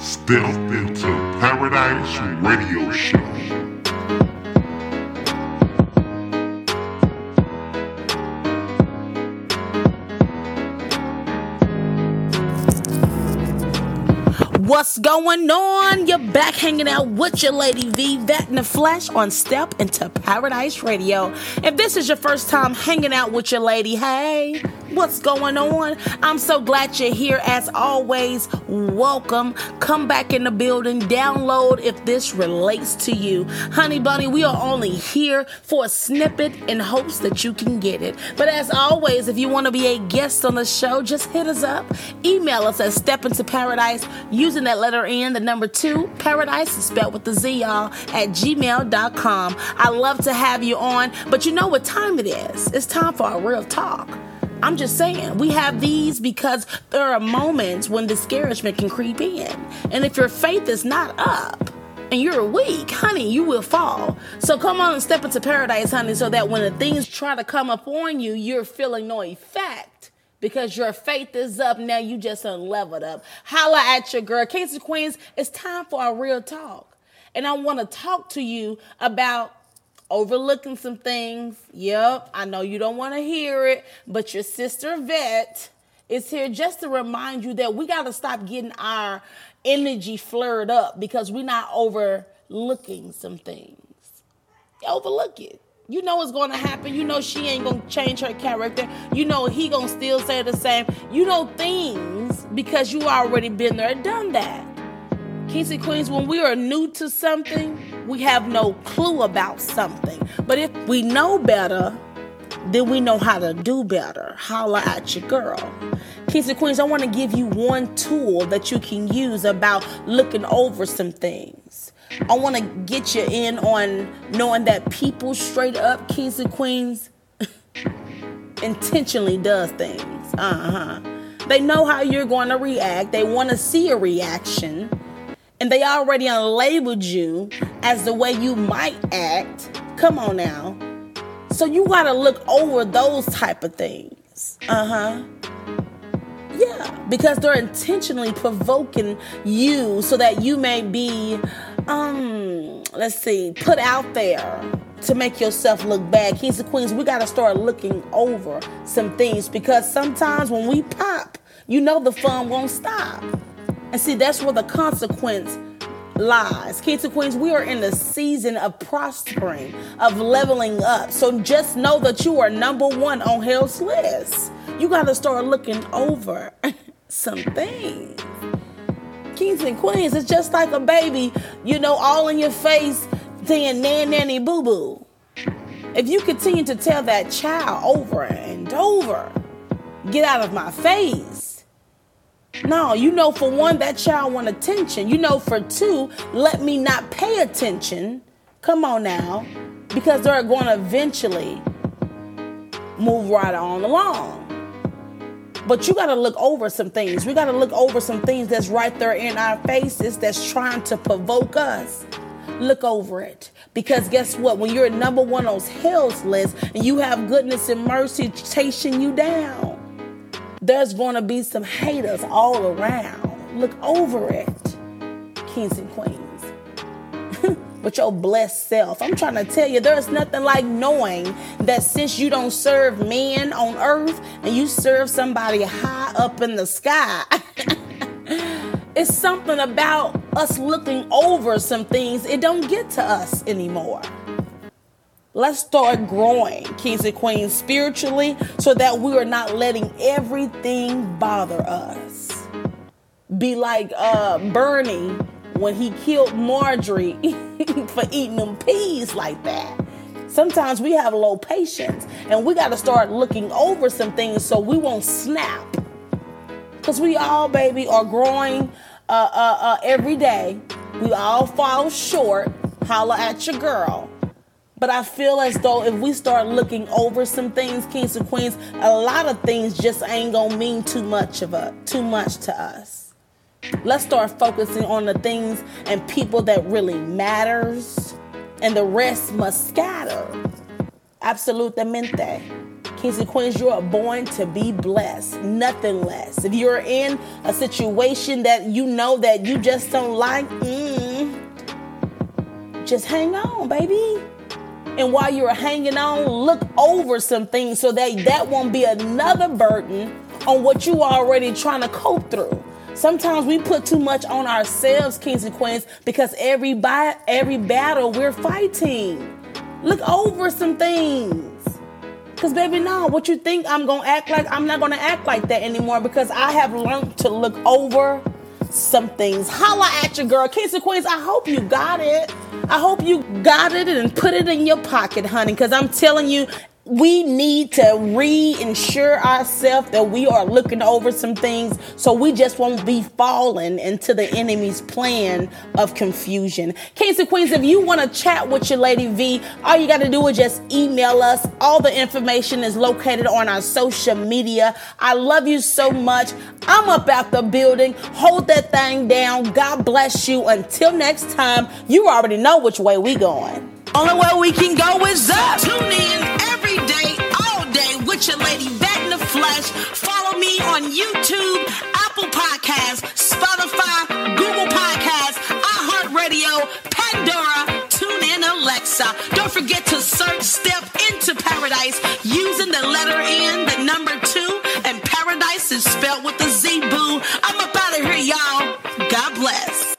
Step into Paradise Radio Show. What's going on? You're back hanging out with your lady V, that in the flesh on Step into Paradise Radio. If this is your first time hanging out with your lady, hey, what's going on? I'm so glad you're here. As always, welcome. Come back in the building, download if this relates to you. Honey Bunny, we are only here for a snippet in hopes that you can get it. But as always, if you want to be a guest on the show, just hit us up. Email us at Step into Paradise using that letter N, the number two, paradise is spelled with the Z, y'all, at gmail.com. I love to have you on, but you know what time it is? It's time for a real talk. I'm just saying, we have these because there are moments when discouragement can creep in. And if your faith is not up, and you're weak, honey, you will fall. So come on and step into paradise, honey, so that when the things try to come upon you, you're feeling no effect because your faith is up. Now you just unleveled up. Holla at your girl. Kings and Queens, it's time for a real talk. And I want to talk to you about overlooking some things. Yep, I know you don't want to hear it, but your sister vet is here just to remind you that we got to stop getting our energy flared up because we're not overlooking some things. Overlook it. You know what's to happen. You know she ain't to change her character. You know he to still say the same. You know things because you already been there and done that. Kings and Queens, when we are new to something, we have no clue about something. But if we know better, then we know how to do better. Holla at your girl. Kings and Queens, I want to give you one tool that you can use about looking over some things. I want to get you in on knowing that people straight up, Kings and Queens, intentionally does things. Uh-huh. They know how you're going to react. They want to see a reaction. And they already unlabeled you as the way you might act. Come on now. So you got to look over those type of things. Uh-huh. Yeah, because they're intentionally provoking you so that you may be um let's see, put out there to make yourself look bad. Kings and Queens, we got to start looking over some things because sometimes when we pop, you know the fun won't stop. And see, that's where the consequence lies. Kings and Queens, we are in the season of prospering, of leveling up. So just know that you are number one on hell's list. You got to start looking over some things. Kings and Queens, it's just like a baby, you know, all in your face saying nan nanny boo boo. If you continue to tell that child over and over, get out of my face. No, you know, for one, that child want attention. You know, for two, let me not pay attention. Come on now, because they're going to eventually move right on along. But you got to look over some things. We got to look over some things that's right there in our faces that's trying to provoke us. Look over it. Because guess what? When you're number one on hell's list and you have goodness and mercy chasing you down, there's going to be some haters all around. Look over it, kings and queens. With your blessed self. I'm trying to tell you, there's nothing like knowing that since you don't serve men on earth and you serve somebody high up in the sky, it's something about us looking over some things. It don't get to us anymore. Let's start growing, kings and queens, spiritually, so that we are not letting everything bother us. Be like uh, Bernie when he killed Marjorie for eating them peas like that. Sometimes we have low patience and we got to start looking over some things so we won't snap. Because we all, baby, are growing uh, uh, uh, every day. We all fall short. Holla at your girl. But I feel as though if we start looking over some things, kings and queens, a lot of things just ain't gonna mean too much of a too much to us. Let's start focusing on the things and people that really matters, and the rest must scatter. Absolutamente. Kings and Queens, you are born to be blessed, nothing less. If you're in a situation that you know that you just don't like, mm, just hang on, baby. And while you're hanging on, look over some things so that that won't be another burden on what you are already trying to cope through. Sometimes we put too much on ourselves, kings and queens, because every every battle we're fighting. Look over some things. Cause baby, no, what you think I'm gonna act like? I'm not gonna act like that anymore because I have learned to look over some things. Holla at your girl, Kings and Queens. I hope you got it. I hope you got it and put it in your pocket, honey. Cause I'm telling you, we need to reinsure ourselves that we are looking over some things so we just won't be falling into the enemy's plan of confusion. Kings and Queens, if you want to chat with your Lady V, all you got to do is just email us. All the information is located on our social media. I love you so much. I'm up out the building. Hold that thing down. God bless you. Until next time, you already know which way we going. Only way we can go is up. Tune in Don't forget to search Step into Paradise using the letter N, the number two, and Paradise is spelled with a Z boo. I'm up out of here, y'all. God bless.